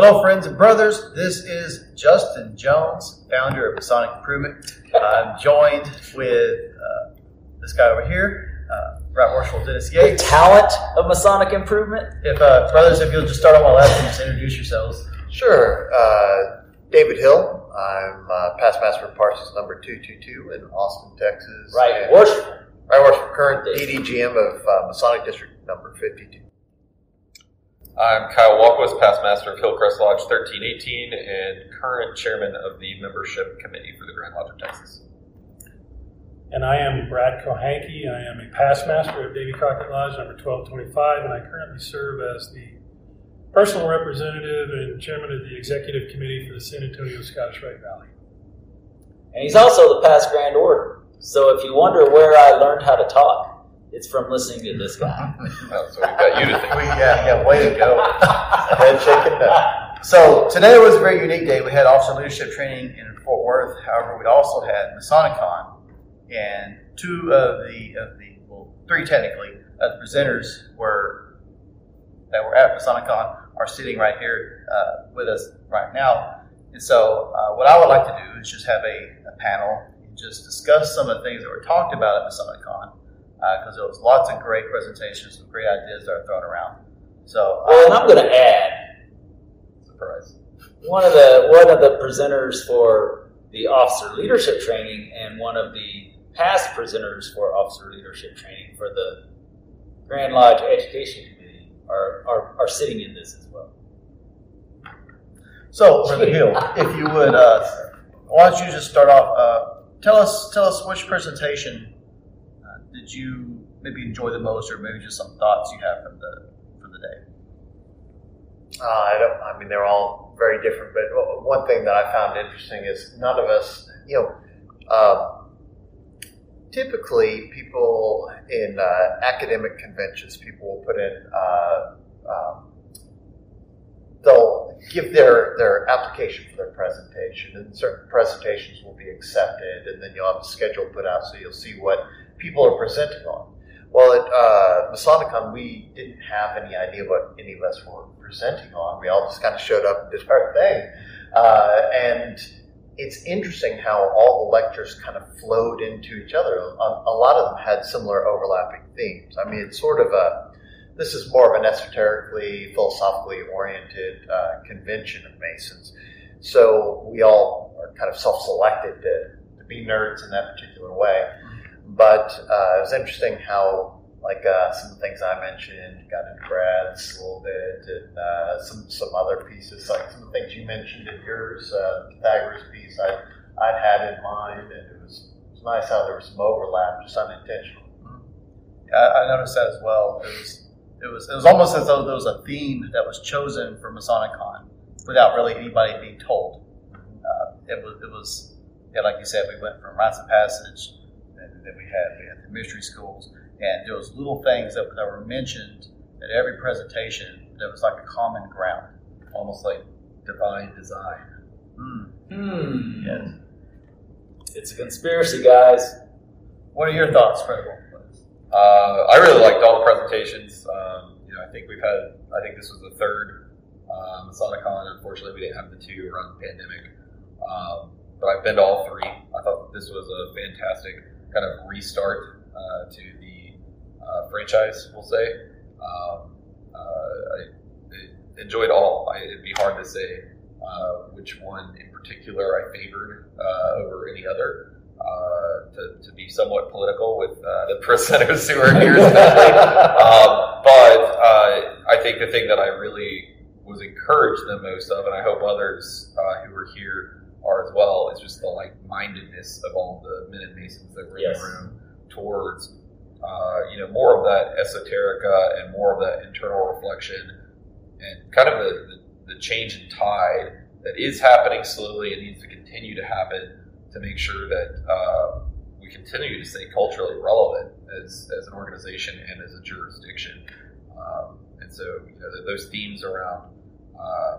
Hello, friends and brothers. This is Justin Jones, founder of Masonic Improvement. I'm joined with uh, this guy over here, uh, Right Worshipful Dennis The Yates. talent of Masonic improvement. If uh, brothers, if you'll just start on my left and just introduce yourselves. Sure. Uh, David Hill. I'm uh, past master of parcels number 222 in Austin, Texas. Right, And- worshipful. Right, worship current DDGM of uh, Masonic District number 52. I'm Kyle Walquist, past master of Hillcrest Lodge 1318 and current chairman of the membership committee for the Grand Lodge of Texas. And I am Brad Kohanke. I am a past master of Davy Crockett Lodge number 1225, and I currently serve as the personal representative and chairman of the executive committee for the San Antonio Scottish Rite Valley. And he's also the past Grand Orator. So if you wonder where I learned how to talk, it's from listening to this guy. Oh, so we've got you to think. We, yeah, yeah, way to go. Head shaking no. So today was a very unique day. We had officer leadership training in Fort Worth. However, we also had MasoniCon, and two of the of the well, three technically of the presenters were that were at MasoniCon are sitting right here uh, with us right now. And so, uh, what I would like to do is just have a, a panel and just discuss some of the things that were talked about at MasoniCon because there was lots of great presentations, some great ideas that are thrown around. So, well, and I'm going to add Surprise. one of the one of the presenters for the officer leadership training and one of the past presenters for officer leadership training for the Grand Lodge Education Committee are, are, are sitting in this as well. So, Brother Hill, if you would, uh, why don't you just start off? Uh, tell us, tell us which presentation uh, did you maybe enjoy the most, or maybe just some thoughts you have from the from the day. Uh, I don't. I mean, they're all very different. But one thing that I found interesting is none of us, you know, uh, typically people in uh, academic conventions, people will put in. Uh, um, they'll give their their application for their presentation, and certain presentations will be accepted, and then you'll have a schedule put out so you'll see what people are presenting on. Well, at uh, Masonicon, we didn't have any idea what any of us were presenting on. We all just kind of showed up and did our thing. Uh, and it's interesting how all the lectures kind of flowed into each other. A, a lot of them had similar overlapping themes. I mean, it's sort of a, this is more of an esoterically, philosophically oriented uh, convention of Masons. So we all are kind of self selected to, to be nerds in that particular way. But uh, it was interesting how, like uh, some of the things I mentioned, got into Brad's a little bit, and uh, some some other pieces, like some of the things you mentioned in yours, uh, the Pythagoras piece, I I'd had in mind, and it was it was nice how there was some overlap, just unintentional. I, I noticed that as well. It was it was it was almost as though there was a theme that was chosen for MasoniCon without really anybody being told. Uh, it was it was yeah, like you said, we went from rites of passage, and then we had we had the mystery schools, and there was little things that, that were mentioned at every presentation that was like a common ground, almost like divine design. Mm, Hmm. yes. It's a conspiracy, guys. What are your thoughts, Credible? Uh, I really liked all the presentations. Um, you know, I think we've had, I think this was the third uh, Masonicon. Unfortunately, we didn't have the two around the pandemic. Um, but I've been to all three. I thought this was a fantastic kind of restart uh, to the uh, franchise, we'll say. Um, uh, I, enjoyed all. I, it'd be hard to say uh, which one in particular I favored uh, over any other. Uh, to, to be somewhat political with uh, the presenters who are here today. um, but uh, I think the thing that I really was encouraged the most of, and I hope others uh, who are here are as well, is just the like-mindedness of all the men and masons that were Yes. in the room towards, uh, you know, more of that esoterica and more of that internal reflection and kind of the, the, the change in tide that is happening slowly and needs to continue to happen to make sure that uh, we continue to stay culturally relevant as, as an organization and as a jurisdiction. Um, and so, you know, those themes around uh,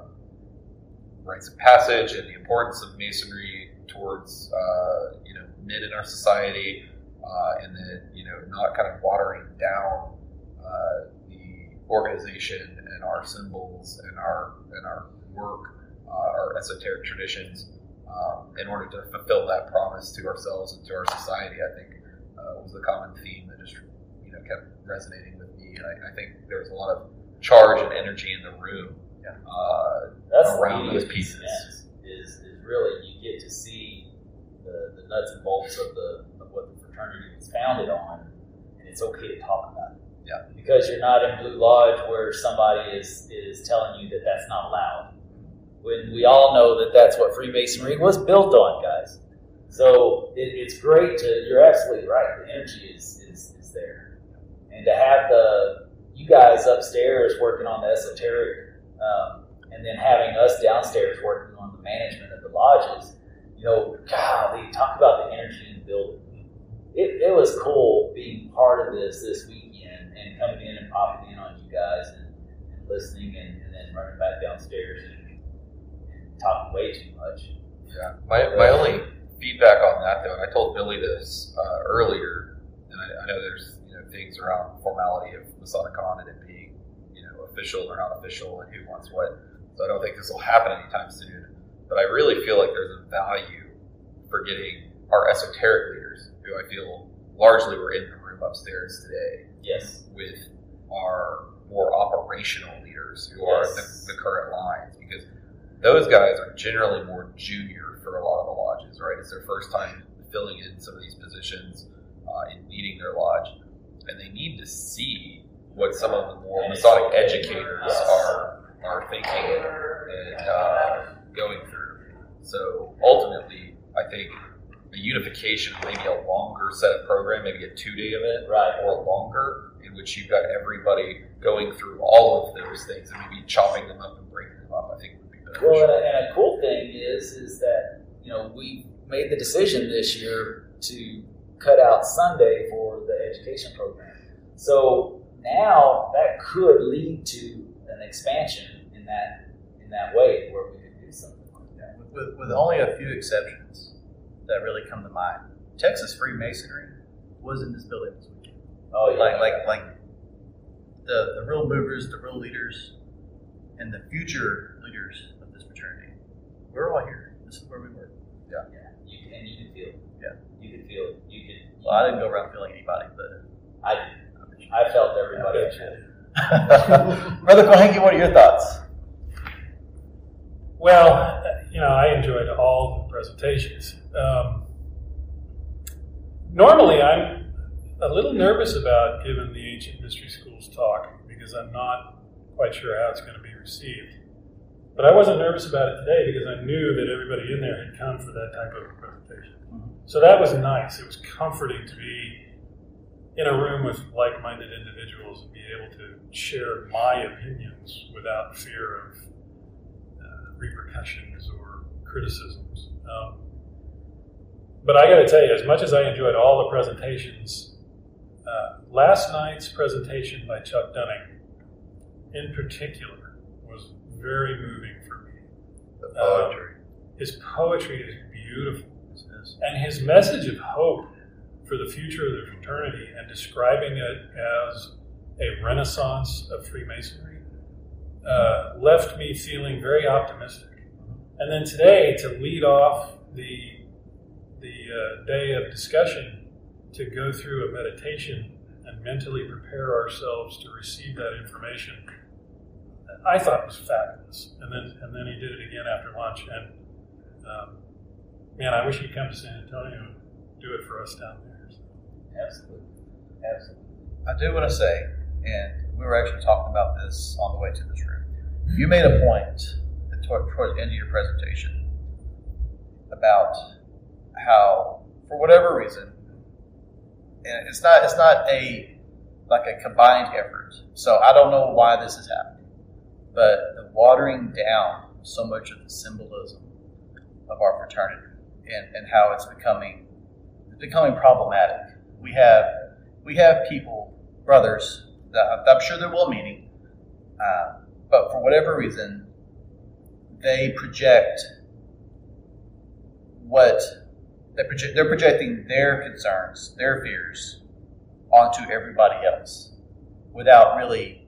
rites of passage and the importance of masonry towards, uh, you know, men in our society, uh, and then, you know, not kind of watering down uh, the organization and our symbols and our and our work uh, our esoteric traditions um, in order to fulfill that promise to ourselves and to our society. I think uh, was the common theme that just you know kept resonating with me, and I, I think there was a lot of charge and energy in the room uh, That's around those pieces. Is, is really you get to see the, the nuts and bolts of the of what the fraternity was founded on, and it's okay to talk about it. Yeah. Because you're not in Blue Lodge where somebody is is telling you that that's not allowed. When we all know that that's what Freemasonry was built on, guys. So it, it's great to. You're absolutely right. The energy is, is is there, and to have the you guys upstairs working on the esoteric um, and then having us downstairs working on the management of the lodges, you know, golly, talk about the energy in the building. It, it was cool being part of this this weekend and coming in and popping in on you guys and, and listening and, and then running back downstairs and, and talking way too much. Yeah. My, my only feedback on that, though, I told Billy this uh, earlier, and I, I know there's you know things around formality of MasoniCon and it being you know official or not official and who wants what. So I don't think this will happen anytime soon. But I really feel like there's a value for getting our esoteric leaders, who I feel largely were in the room upstairs today, Yes. with our more operational leaders who are the, the current lines because those guys are generally more junior for a lot of the lodges, right? It's their first time filling in some of these positions uh, in leading their lodge, and they need to see what some of the more Masonic educators are are thinking and, and uh, going through. So ultimately, I think a unification, maybe a longer set of program, maybe a two day event, Right. or longer, in which you've got everybody going through all of those things and maybe chopping them up and breaking them up. I think would be beneficial. Well, and a, and a cool thing is, is that you know we made the decision this year to cut out Sunday for the education program. So now that could lead to an expansion in that in that way where we could do something like that. with, with only a few exceptions that really come to mind. Texas Freemasonry was in this building this weekend. Oh yeah, Like, like, like the, the real movers, the real leaders, and the future leaders of this fraternity. We're all here. This is where we were. yeah. You can, and you can feel it. Yeah. you can feel it. You can. Well, I didn't go around feeling anybody, but. I did. I felt everybody. Brother Kohenke, what are your thoughts? Well, you know, I enjoyed all the presentations. Um, normally, I'm a little nervous about giving the ancient mystery schools talk because I'm not quite sure how it's going to be received. But I wasn't nervous about it today because I knew that everybody in there had come for that type of presentation. So that was nice. It was comforting to be in a room with like-minded individuals and be able to share my opinions without fear of uh, repercussions or criticisms. Um, but I got to tell you, as much as I enjoyed all the presentations, uh, last night's presentation by Chuck Dunning, in particular, was very moving for me. The poetry. His poetry is beautiful, and his message of hope for the future of the fraternity and describing it as a renaissance of Freemasonry uh, left me feeling very optimistic. And then today, to lead off the the uh, day of discussion, to go through a meditation and mentally prepare ourselves to receive that information, I thought was fabulous. And then and then he did it again after lunch. And um, man, I wish he'd come to San Antonio and do it for us down there. Absolutely, absolutely. I do want to say, and we were actually talking about this on the way to this room. You made a point toward, the end of your presentation about how, for whatever reason, and it's not it's not a like a combined effort. So I don't know why this is happening, but the watering down so much of the symbolism of our fraternity and, and how it's becoming it's becoming problematic. We have we have people, brothers, that I'm sure they're well meaning, uh, but for whatever reason, they project what they project, they're projecting their concerns, their fears onto everybody else without really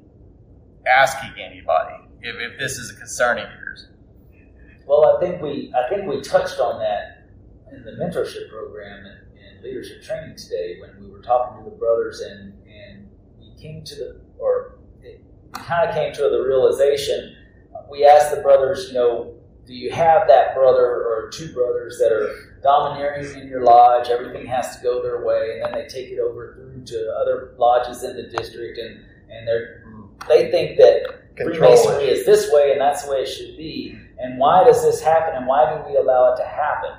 asking anybody if, if this is a concern of yours. Well, I think we I think we touched on that in the mentorship program and, leadership training today when we were talking to the brothers and and we came to the or it kind of came to the realization. We asked the brothers, you know, do you have that brother or two brothers that are domineering in your lodge? Everything has to go their way, and then they take it over through to other lodges in the district, and and they're they think that Freemasonry is this way, and that's the way it should be. And why does this happen? And why do we allow it to happen?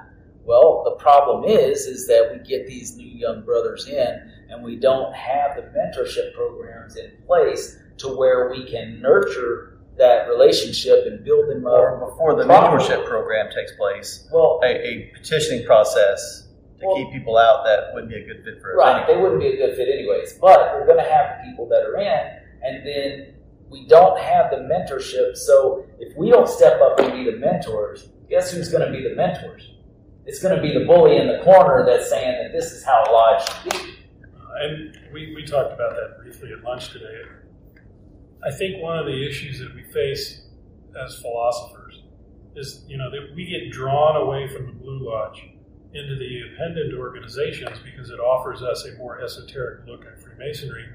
Well, the problem is, is that we get these new young brothers in, and we don't have the mentorship programs in place to where we can nurture that relationship and build them Or up. before the Probably. mentorship program takes place, Well, a, a petitioning process to Well- keep people out that wouldn't be a good fit for us. Right, they wouldn't be a good fit anyways. But we're going to have the people that are in, and then we don't have the mentorship. So if we don't step up and be the mentors, guess who's going to be the mentors? It's going to be the bully in the corner that's saying that this is how a lodge should be. And we, we talked about that briefly at lunch today. I think one of the issues that we face as philosophers is, you know, that we get drawn away from the Blue Lodge into the independent organizations because it offers us a more esoteric look at Freemasonry.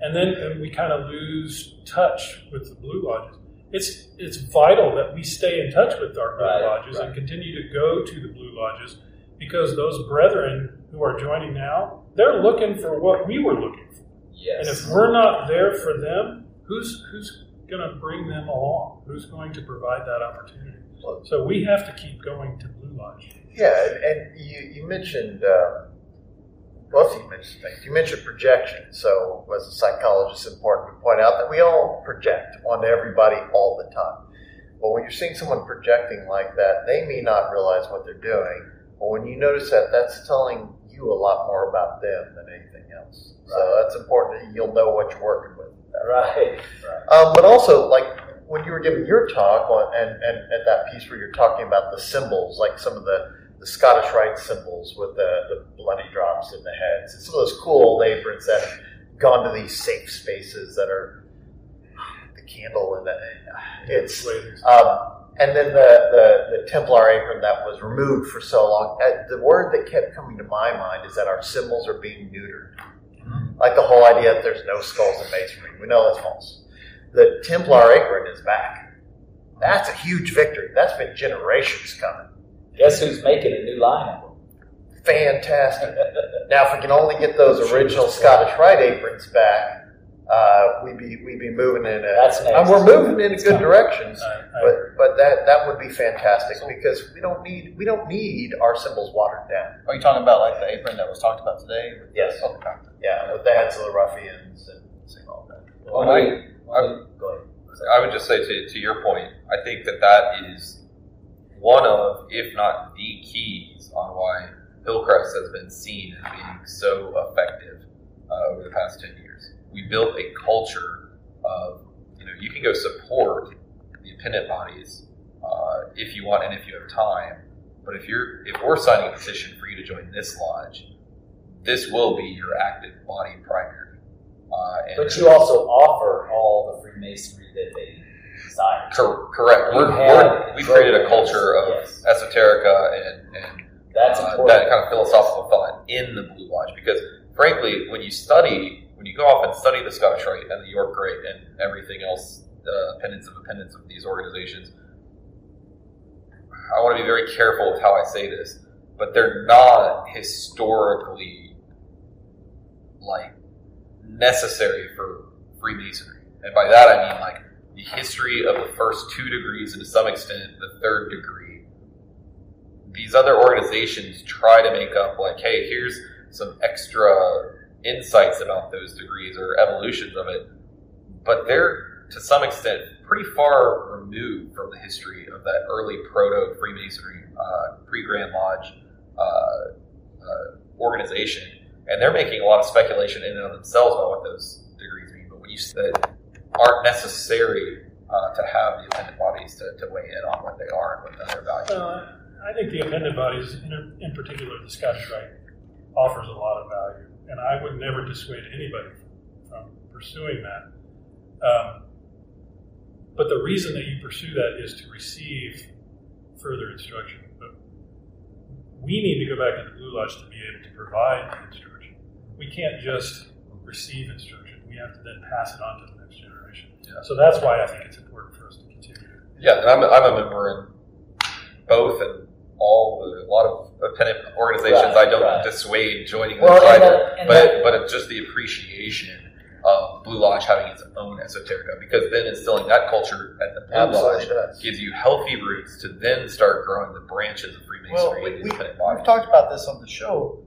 And then and we kind of lose touch with the Blue Lodges. It's, it's vital that we stay in touch with our Blue Right, Lodges right. and continue to go to the Blue Lodges because those brethren who are joining now, they're looking for what we were looking for. Yes. And if we're not there for them, who's who's going to bring them along? Who's going to provide that opportunity? So we have to keep going to Blue Lodge. Yeah, and, and you, you mentioned, uh, well, you mentioned things. You mentioned projection. So, as a psychologist, it's important to point out that we all project onto everybody all the time. But when you're seeing someone projecting like that, they may not realize what they're doing. But when you notice that, that's telling you a lot more about them than anything else. So that's important. that You'll know what you're working with. right. Um, but also, like when you were giving your talk on, and, and at that piece where you're talking about the symbols, like some of the, the Scottish Rite symbols with the, the bloody drops in the heads, and some of those cool old aprons that have gone to these safe spaces that are the candle and the, it's um, and then the, the, the Templar apron that was removed for so long. Uh, the word that kept coming to my mind is that our symbols are being neutered. Like the whole idea that there's no skulls in masonry. We know that's false. The Templar apron is back. That's a huge victory. That's been generations coming. Guess who's making a new line of them? Fantastic. Now, if we can only get those original Scottish Rite aprons back, uh, we'd be we'd be moving in a. That's next. and we're moving in a good directions. I, I But but that that would be fantastic because we don't need we don't need our symbols watered down. Are you talking about like the apron that was talked about today? Yes. Okay. Yeah, with the heads of the ruffians and seeing all that. Well, Well, I- we- I- go ahead. I would just say to, to your point, I think that that is one of, if not the keys on why Hillcrest has been seen as being so effective uh, over the past 10 years. We built a culture of, you know, you can go support the appendant bodies uh, if you want and if you have time, but if you're, if we're signing a petition for you to join this lodge, this will be your active body primary. Uh, But you also offer all the Freemasonry that they desire. Cor- correct. We're, we're, we created a culture of yes. esoterica and, and That's uh, that kind of philosophical thought in the Blue Lodge. Because frankly, when you study, when you go off and study the Scottish Rite and the York Rite and everything else, the appendants of appendants of these organizations, I want to be very careful with how I say this, but they're not historically like necessary for Freemasonry. And by that I mean like the history of the first two degrees and to some extent the third degree. These other organizations try to make up like, hey, here's some extra insights about those degrees or evolutions of it, but they're to some extent pretty far removed from the history of that early proto Freemasonry, uh, pre Grand Lodge uh, uh, organization, and they're making a lot of speculation in and of themselves about what those degrees mean. But when you that aren't necessary uh, to have the appendant bodies to, to weigh in on what they are and what their value. Uh, I think the appendant bodies, in, in particular the Scottish Rite, offers a lot of value, and I would never dissuade anybody from, pursuing that. Um, but the reason that you pursue that is to receive further instruction. But we need to go back to the Blue Lodge to be able to provide the instruction. We can't just receive instruction. We have to then pass it on to the next generation. Yeah. So that's why I think it's important for us to continue. Yeah, and I'm, a- I'm a member in both and all the, a lot of appendant organizations. Right, I don't right. dissuade joining Well, them and either, that- and but that- but just the appreciation of Blue Lodge having its own esoterica because then instilling that culture at the Blue Absolutely Lodge does. gives you healthy roots to then start growing the branches of Well, Freemasonry Well, we, we've talked about this on the show.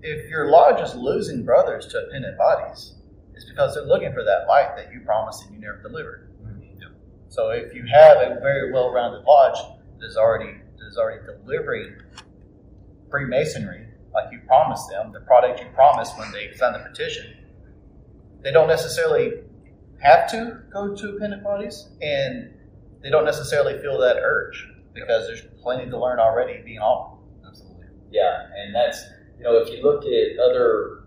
If your lodge is losing brothers to appendant bodies, it's because they're looking for that light that you promised and you never delivered. Mhm, yeah. So if you have a very well-rounded lodge that is already that is already delivering Freemasonry like you promised them, the product you promised when they signed the petition, they don't necessarily have to go to appendant bodies, and they don't necessarily feel that urge because there's plenty to learn already being offered. Absolutely. Yeah, and that's you know if you look at other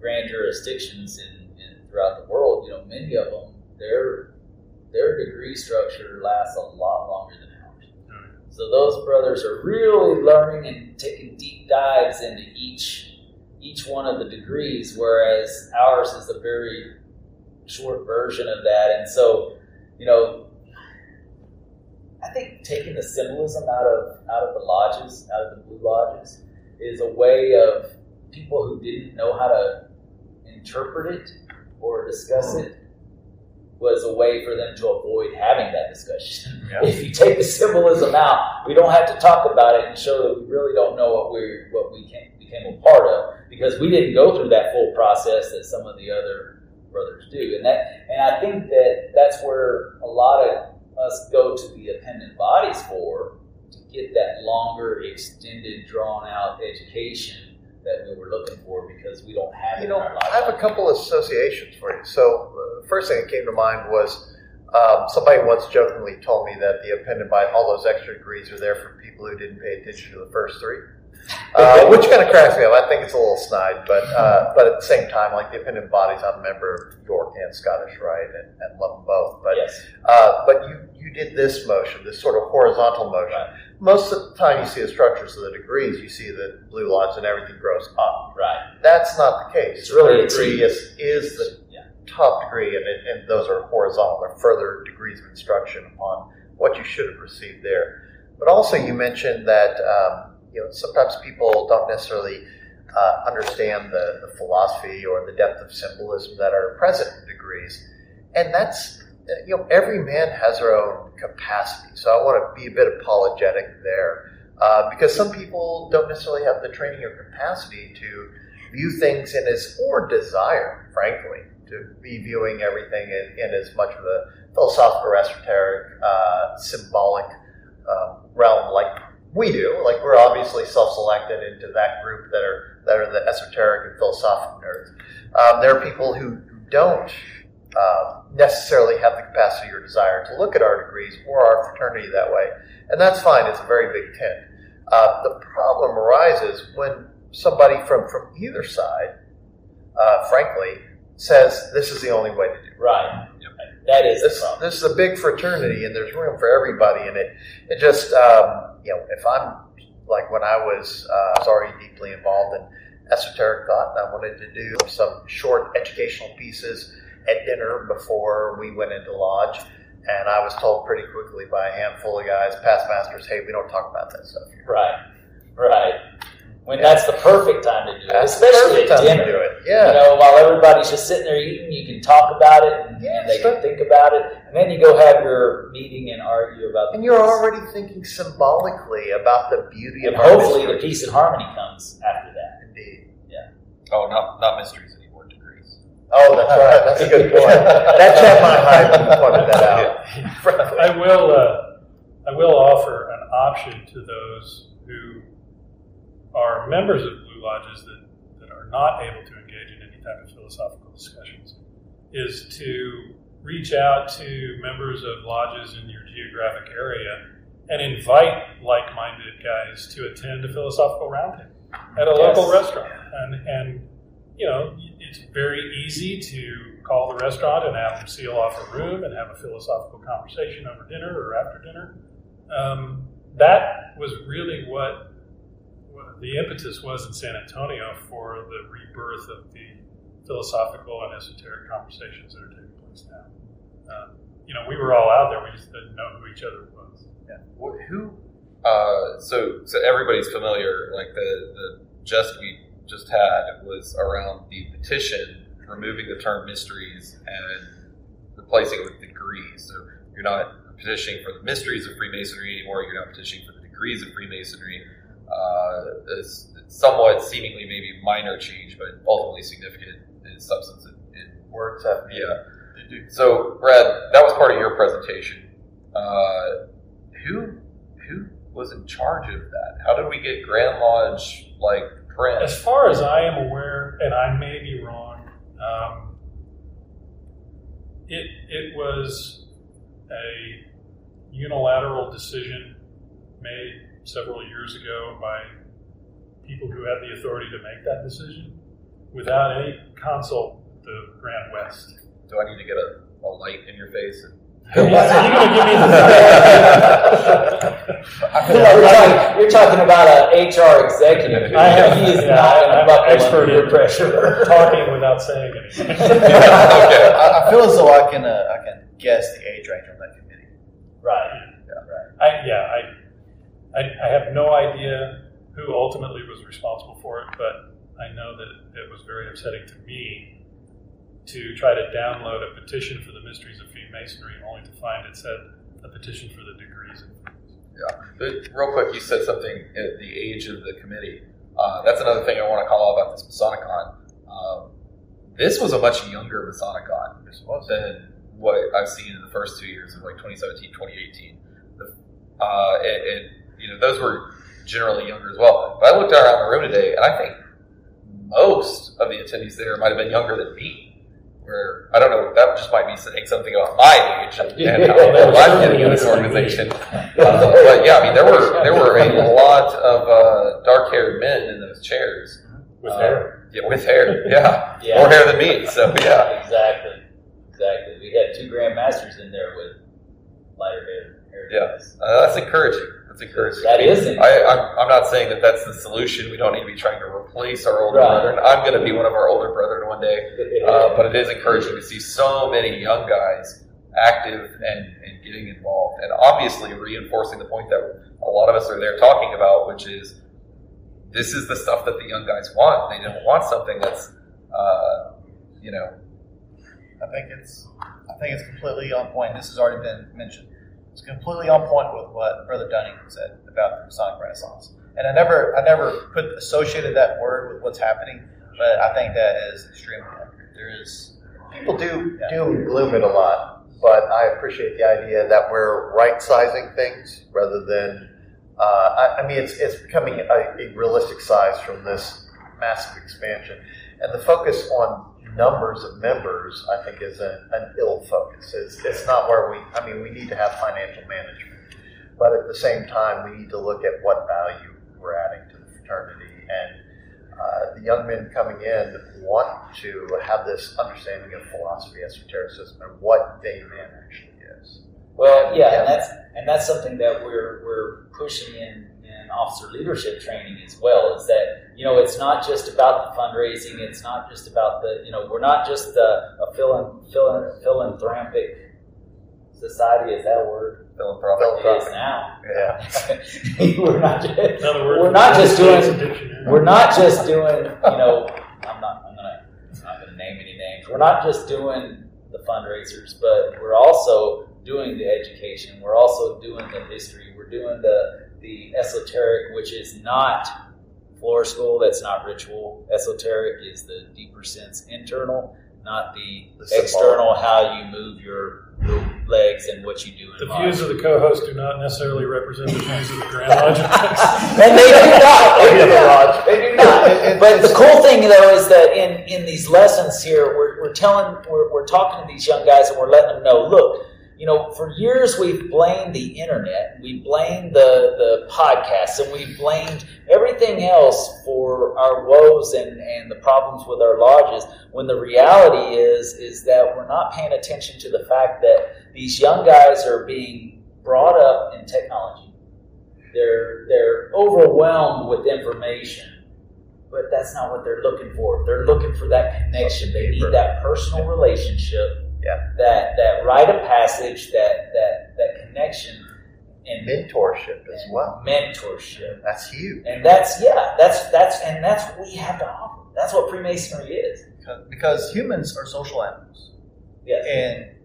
grand jurisdictions in, in throughout the world, you know many of them their their degree structure lasts a lot longer than ours. So those brothers are really learning and taking deep dives into each each one of the degrees, whereas ours is a very short version of that. And so, you know, I think taking the symbolism out of out of the lodges, out of the blue lodges, is a way of people who didn't know how to interpret it or discuss it was a way for them to avoid having that discussion. Yeah. If you take the symbolism out, we don't have to talk about it and show that we really don't know what we what we came, became a part of because we didn't go through that full process that some of the other brothers do. And that and I think that that's where a lot of us go to the appendant bodies for to get that longer, extended, drawn out education that we were looking for because we don't have it You know, I have a couple of associations for you. So, uh, first thing that came to mind was um, somebody once jokingly told me that the appendant by all those extra degrees are there for people who didn't pay attention to the first three, uh, which kind of cracks me up. I think it's a little snide, but uh, but at the same time, like the appendant bodies, I'm a member of York and Scottish Rite and, and love them both. But yes, uh, but you you did this motion, this sort of horizontal motion. Right. Most of the time, you see the structures of the degrees. You see the blue lines, and everything grows up. right. That's not the case. It's really a degree is, is the Yeah. top degree, and, it, and those are horizontal. They're further degrees of instruction upon what you should have received there. But also, you mentioned that um, you know sometimes people don't necessarily uh, understand the, the philosophy or the depth of symbolism that are present in degrees, and that's uh, you know every man has their own capacity. So I want to be a bit apologetic there. Uh, because some people don't necessarily have the training or capacity to view things in as, or desire, frankly, to be viewing everything in, in as much of a philosophical, esoteric, uh, symbolic um, realm like we do. Like we're obviously self-selected into that group that are that are the esoteric and philosophical nerds. Um, there are people who, don't uh, necessarily have the capacity or desire to look at our degrees or our fraternity that way, and that's fine. It's a very big tent. Uh, the problem arises when somebody from from either side, uh, frankly, says this is the only way to do it. Right. That is This, this is a big fraternity, and there's room for everybody in it. It just, um, you know, if I'm like when I was, uh, I was already deeply involved in esoteric thought, and I wanted to do some short educational pieces at dinner before we went into lodge. And I was told pretty quickly by a handful of guys, past masters, hey, we don't talk about that stuff here. Right. Right. When that's the perfect time to do it, That's especially perfect at time dinner. to do it. Yeah. You know, while everybody's just sitting there eating, you can talk about it and, Yeah, and they sure. can think about it, and then you go have your meeting and argue about. And you're piece. already thinking symbolically about the beauty and of our hopefully the peace and harmony comes after that. Indeed. Yeah. Oh, not not mysteries anymore, degrees. Oh, that's right. That's a good point. That's caught my eye when you pointed that out. Frankly. I will. Uh, I will offer an option to those who are members of blue lodges that, that are not able to engage in any type of philosophical discussions, is to reach out to members of lodges in your geographic area and invite like-minded guys to attend a philosophical roundtable at a Yes. local restaurant. And and you know, it's very easy to call the restaurant and have them seal off a room and have a philosophical conversation over dinner or after dinner. Um, that was really what the impetus was in San Antonio for the rebirth of the philosophical and esoteric conversations that are taking place now. Um, you know, we were all out there; we just didn't know who each other was. Wh- Who? Uh, so, so everybody's familiar. Like the the just we just had was around the petition, removing the term mysteries and replacing it with degrees. So you're not petitioning for the mysteries of Freemasonry anymore. You're not petitioning for the degrees of Freemasonry. Uh, it's somewhat seemingly maybe minor change, but ultimately significant in substance. And, and Words have yeah. So, Brad, that was part of your presentation. Uh, who who was in charge of that? How did we get Grand Lodge like print? As far as I am aware, and I may be wrong, um, it it was a unilateral decision made several years ago by people who had the authority to make that decision without any consult with the Grand West. Do I need to get a, a light in your face? And, Are you going to give me the? you're, talking, you're talking about an HR executive. I have, he is yeah, not I- I'm an expert under in pressure. talking without saying anything. okay. I, I feel as though I can uh, I can guess the age range on that committee. right. I, yeah, I, I, I have no idea who ultimately was responsible for it, but I know that it was very upsetting to me to try to download a petition for the mysteries of Freemasonry, only to find it said a petition for the degrees. Yeah. But real quick, you said something at the age of the committee. Uh, that's another thing I want to call out about this Masonicon. Um, this was a much younger Masonicon than what I've seen in the first two years of like 2017, 2018. The, uh, and, and, you know, those were generally younger as well. But I looked around the room today, and I think most of the attendees there might have been younger than me. Where I don't know, that just might be saying something about my age and, and how old I'm getting in this organization. Uh, but yeah, I mean, there were there were a lot of uh, dark-haired men in those chairs. with Uh, hair. Yeah, with hair. Yeah, Yeah. more hair than me. So yeah, Exactly. Exactly. We had two grandmasters in there with lighter hair. hair Yeah. uh, that's encouraging. That's encouraging. That is. I, I'm, I'm not saying that that's the solution. We don't need to be trying to replace our older Right. brethren. I'm going to be one of our older brethren one day. Uh, but it is encouraging to see so many young guys active and, and getting involved, and obviously reinforcing the point that a lot of us are there talking about, which is this is the stuff that the young guys want. They don't want something that's, uh, you know, I think it's I think it's completely on point. This has already been mentioned. It's completely on point with what Brother Dunning said about the Masonic Renaissance. And I never I never put associated that word with what's happening, but I think that is extremely accurate. There is People do doom and gloom it a lot, but I appreciate the idea that we're right sizing things rather than. Uh, I, I mean, it's it's becoming a, a realistic size from this massive expansion, and the focus on numbers of members, I think, is an, an ill focus. It's, it's not where we. I mean, we need to have financial management, but at the same time, we need to look at what value we're adding to the fraternity and uh, the young men coming in want to have this understanding of philosophy, esotericism, and what day man actually is. Well, yeah, and that's and that's something that we're we're pushing in in officer leadership training as well. Is that you know it's not just about the fundraising. It's not just about the you know we're not just a, a philan, philan, philanthropic society. Is that a word? philanthropic. It is now. Yeah. we're not just, Another word we're not just doing we're not just doing, you know, I'm not, I'm gonna, I'm not gonna name any names. We're not just doing the fundraisers, but we're also doing the education. We're also doing the history. We're doing the the esoteric, which is not floor school. That's not ritual. Esoteric is the deeper sense internal, not the, The symbolic. external. How you move your, your legs and what you do in The life. views of the co-host do not necessarily represent the views of the Grand Lodge. and they do not. They do not. They do not. It- it- But the cool thing, though, is that in, in these lessons here, we're, we're telling, we're, we're talking to these young guys and we're letting them know, look, you know, for years we've blamed the internet, we blamed the, the podcasts, and we blamed everything else for our woes and, and the problems with our lodges. When the reality is, is that we're not paying attention to the fact that these young guys are being brought up in technology. They're they're overwhelmed with information, but that's not what they're looking for. They're looking for that connection. They need that personal relationship. Yeah. That that rite of passage. That that that connection. And Mentorship as and well. Mentorship. That's huge. And that's yeah, that's that's and that's what we have to offer. That's what Freemasonry is. Because, because humans are social animals. Yes. And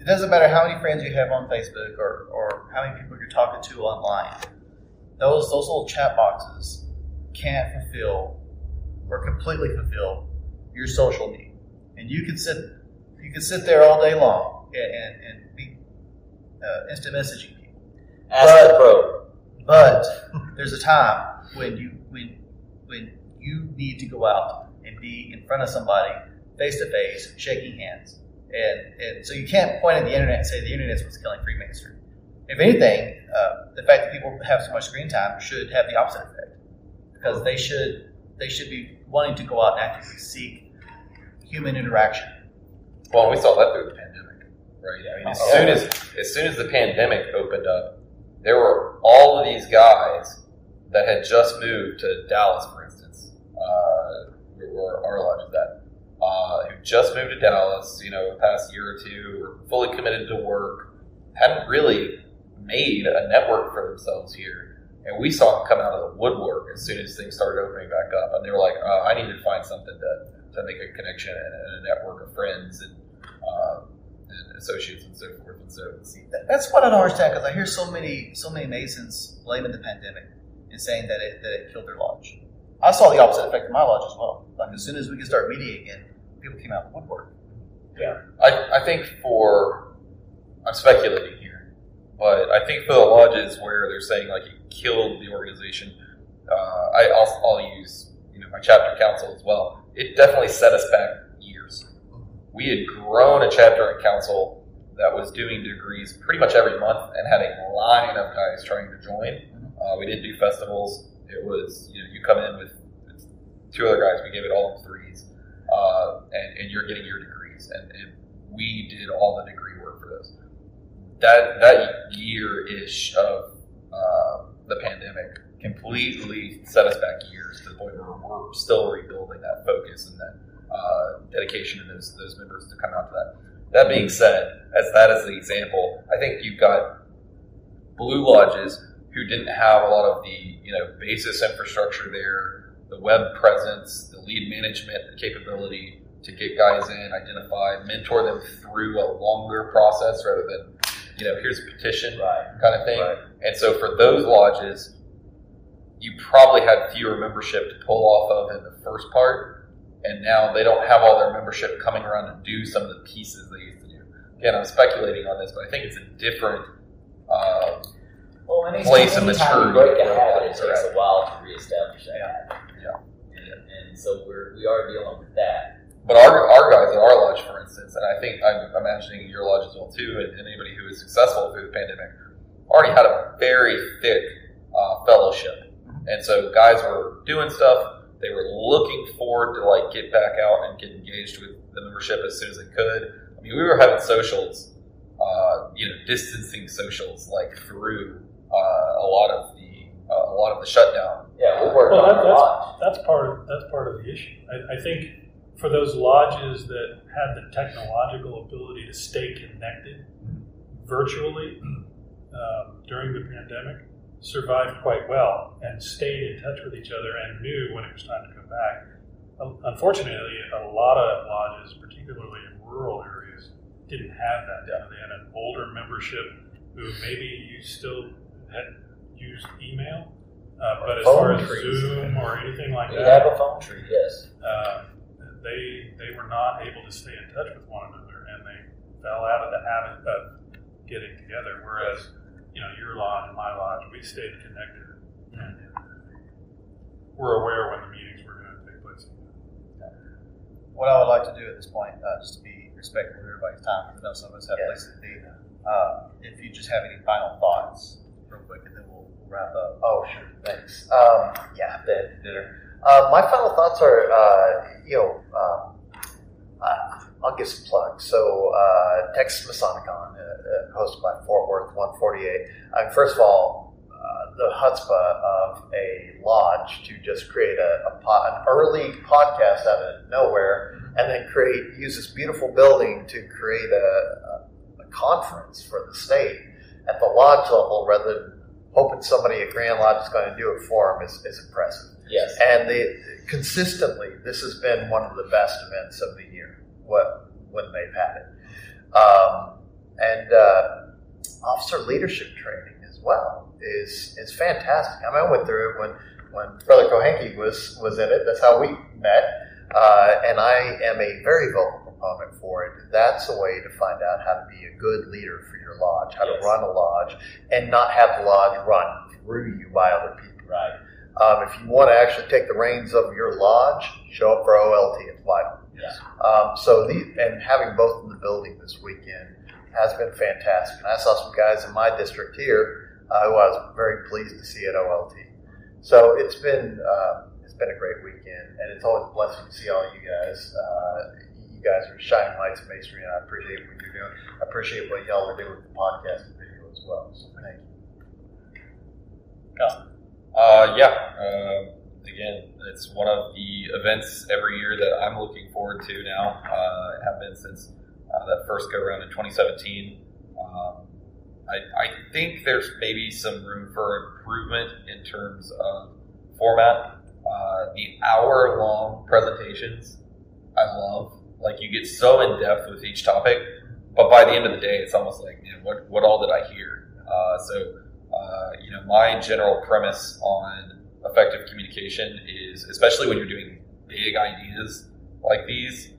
it doesn't matter how many friends you have on Facebook or, or how many people you're talking to online. Those those little chat boxes can't fulfill or completely fulfill your social need. And you can sit you can sit there all day long and, and, and be uh, instant messaging people. Ask But- the pro. But there's a time when you when when you need to go out and be in front of somebody face to face, shaking hands. And and so you can't point at the internet and say the internet's what's killing Freemasonry. If anything, uh, the fact that people have so much screen time should have the opposite effect because they should they should be wanting to go out and actively seek human interaction. Well, we saw that through the pandemic, right? I mean, as Oh, soon yeah. as as soon as the pandemic opened up, there were all of these guys that had just moved to Dallas, for instance, uh, our lodge is that, uh, who just moved to Dallas, you know, the past year or two, were fully committed to work, hadn't really made a network for themselves here. And we saw them come out of the woodwork as soon as things started opening back up. And they were like, oh, I need to find something to, to make a connection and, a network of friends and, uh, and associates and so forth. And so, See, that- that's what I don't understand because I hear so many so many Masons blaming the pandemic and saying that it that it killed their lodge. I saw the opposite effect in my lodge as well. Like as soon as we could start meeting again, people came out of the woodwork. I, I think for, I'm speculating here, but I think for the lodges where they're saying like it killed the organization, uh, I, I'll, I'll use you know my chapter council as well. It definitely set us back years. We had grown a chapter and council that was doing degrees pretty much every month and had a line of guys trying to join. Uh, we didn't do festivals. It was you know you come in with two other guys. We gave it all threes, uh, and, and you're getting your degrees, and, and we did all the degree work for those. That that year ish of uh, the pandemic completely set us back years to the point where we're still rebuilding that focus and that uh, dedication and those those members to come out to that. That being said, as that is the example, I think you've got blue lodges who didn't have a lot of the you know basis infrastructure there, the web presence, the lead management the capability to get guys in, identify, mentor them through a longer process rather than you know here's a petition Right. kind of thing. Right. And so for those lodges, you probably had fewer membership to pull off of in the first part, and now they don't have all their membership coming around to do some of the pieces they used to do. Again, I'm speculating on this, but I think it's a different. Uh, Well, Place of maturity break a habit, it takes a while to reestablish that Yeah. habit. Yeah. And, and so we're we are dealing with that. But our, our guys at our lodge, for instance, and I think I'm imagining your lodge as well too, and, and anybody who is successful through the pandemic, already had a very thick uh, fellowship, and so guys were doing stuff. They were looking forward to like get back out and get engaged with the membership as soon as they could. I mean, we were having socials, uh, you know, distancing socials like through uh, a lot of the uh, a lot of the shutdown. Yeah, we'll work Well, on that, a lot. that's, that's part of that's part of the issue. I, I think for those lodges that had the technological ability to stay connected virtually um, during the pandemic, survived quite well and stayed in touch with each other and knew when it was time to come back. Unfortunately, a lot of lodges, particularly in rural areas, didn't have that. Know, They had an older membership who maybe you still had used email, uh, but as far as trees. Zoom or anything like We that, have a phone tree, yes. um, they they were not able to stay in touch with one another, and they fell out of the habit of getting together. Whereas, you know, your lodge and my lodge, we stayed connected, and we're aware when the meetings were going to take place. What I would like to do at this point, uh, just to be respectful of everybody's time, because I know some of us have Yeah. places to be. Uh, if you just have any final thoughts, real quick, and then we'll, we'll wrap up. Oh, sure. Thanks. Um, yeah, bed dinner. Uh, my final thoughts are, uh, you know, um, uh, I'll give some plugs. So, uh, Texas Masonicon, uh, uh, hosted by Fort Worth 148. Uh, first of all, the chutzpah of a lodge to just create a, a pod, an early podcast out of nowhere, and then create use this beautiful building to create a, a, a conference for the state at the lodge level, rather than hoping somebody at Grand Lodge is going to do it for them, is, is impressive. Yes. And the, consistently, this has been one of the best events of the year. What when they've had it, um, and uh, officer leadership training as well is is fantastic. I mean, I went through it when when Brother Kohenke was was in it. That's how we met, uh, and I am a very vocal proponent for it. That's a way to find out how to be a good leader for your lodge, how Yes. to run a lodge, and not have the lodge run through you by other people. Right. Um, if you want to actually take the reins of your lodge, show up for OLT. It's vital. Yeah. Um, so the and having both in the building this weekend has been fantastic. And I saw some guys in my district here uh, who I was very pleased to see at OLT. So it's been uh, it's been a great weekend, and it's always a blessing to see all you guys. Uh, you guys are shining lights in masonry, and I appreciate what you're doing. I appreciate what y'all are doing with the podcast and video as well. So thank you. Uh, yeah. Um, again, it's one of the events every year that I'm looking forward to now. Uh, have been since uh, that first go around in 2017. Um, I, I think there's maybe some room for improvement in terms of format. Uh, the hour long presentations, I love. Like you get so in depth with each topic, but by the end of the day, it's almost like, man, what what all did I hear? Uh, so uh, you know, my general premise on effective communication is, especially when you're doing big ideas like these,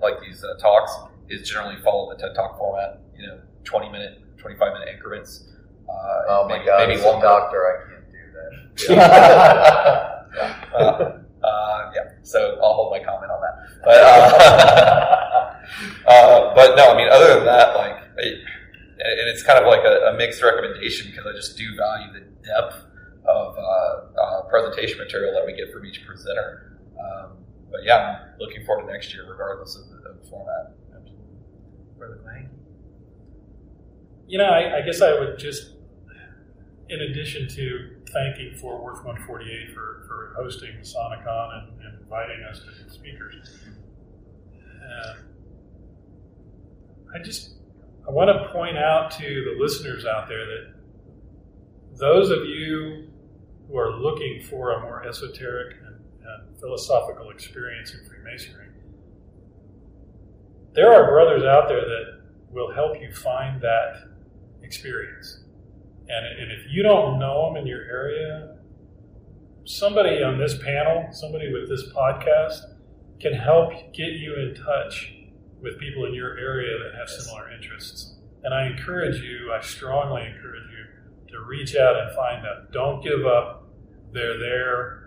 like these uh, talks, is generally follow the TED Talk format. You know, 20 minute, 25 minute increments. Uh, Oh my maybe, God, maybe longer. doctor, I can't do that. uh, uh, yeah, so I'll hold my comment on that. But, uh, uh, but no, I mean, other than that, like, it, and it's kind of like a, a mixed recommendation because I just do value the depth of uh, uh, presentation material that we get from each presenter. Um, but yeah, I'm looking forward to next year, regardless of the, of the format. Brother Glenn? You know, I, I guess I would just, in addition to thanking Fort Worth 148 for, for hosting Sonicon and, and inviting us to be speakers, uh, I just I want to point out to the listeners out there that those of you who are looking for a more esoteric and, and philosophical experience in Freemasonry, there are brothers out there that will help you find that experience. And, and if you don't know them in your area, somebody on this panel, somebody with this podcast, can help get you in touch with people in your area that have similar interests. And I encourage you, I strongly encourage you to reach out and find them. Don't give up. They're there.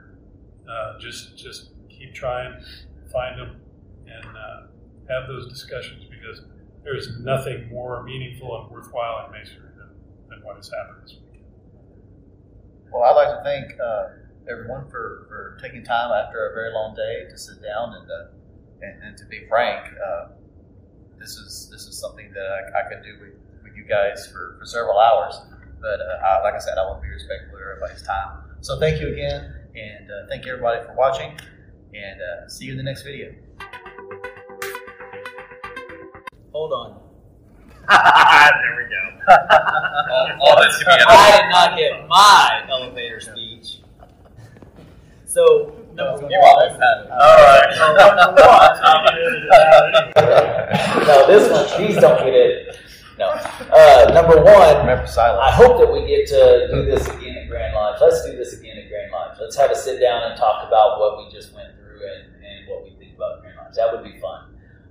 Uh, just just keep trying, find them, and uh, have those discussions because there is nothing more meaningful and worthwhile in masonry than, than what has happened this weekend. Well, I'd like to thank uh, everyone for, for taking time after a very long day to sit down and uh, and, and to be frank, uh, this is this is something that I, I could do with, with you guys for, for several hours. But I, like I said, I want to be respectful of everybody's time. So thank you again, and uh, thank you everybody for watching. And uh, see you in the next video. Hold on. there we go. All, all this to be I did not get my elevator speech. So, number one. All right. No, this one, these don't get it. No. Uh, number one, Remember I hope that we get to do this again at Grand Lodge. Let's do this again at Grand Lodge. Let's have a sit down and talk about what we just went through and, and what we think about Grand Lodge. That would be fun.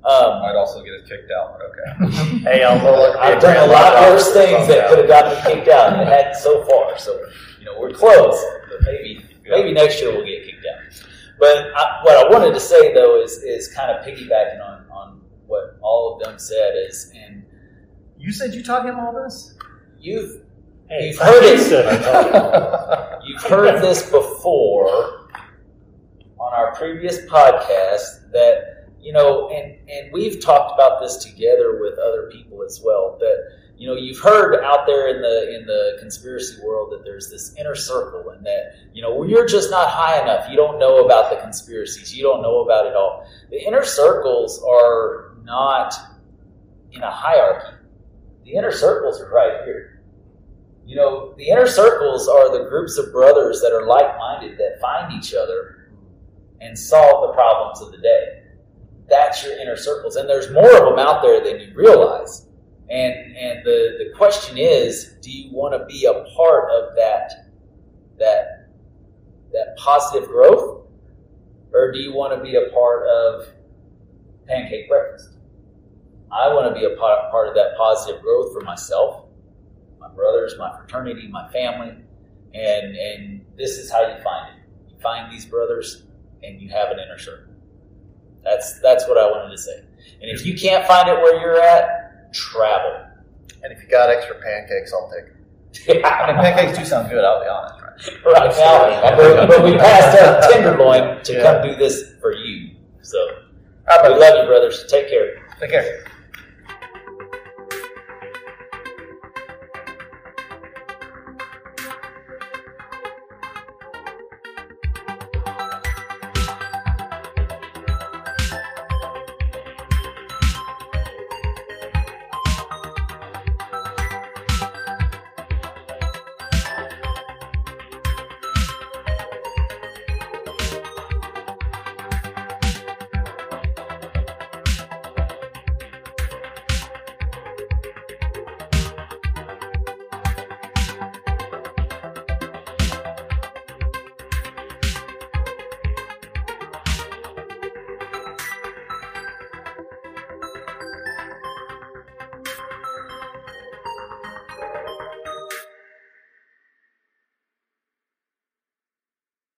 Um, Might also get us kicked out, but okay. Hey, I'm gonna look I've done a lot worse things that could have gotten me kicked out, and it hadn't so far. So, you know, we're close, but maybe maybe next year we'll get kicked out. But I, what I wanted to say though is is kind of piggybacking on on what all of them said is, and You said you taught him all this? you've Hey, You've heard it. you. You've heard this before on our previous podcast that, you know, and, and we've talked about this together with other people as well, that, you know, you've heard out there in the in the conspiracy world that there's this inner circle, and that you know you're just not high enough. You don't know about the conspiracies. You don't know about it all. The inner circles are not in a hierarchy. The inner circles are right here. You know, the inner circles are the groups of brothers that are like minded that find each other and solve the problems of the day. That's your inner circles, and there's more of them out there than you realize. And and the, the question is, do you want to be a part of that that that positive growth? Or do you want to be a part of pancake breakfast? I want to be a part, part of that positive growth for myself, my brothers, my fraternity, my family. And and this is how you find it. You find these brothers and you have an inner circle. That's that's what I wanted to say. And if you can't find it where you're at, travel. And if you got extra pancakes, I'll take them. I mean, pancakes do sound good. I'll be honest. Right? right now, but, but we passed a tenderloin to Yeah. come do this for you. So All right, we love you, brothers. Take care. Take care.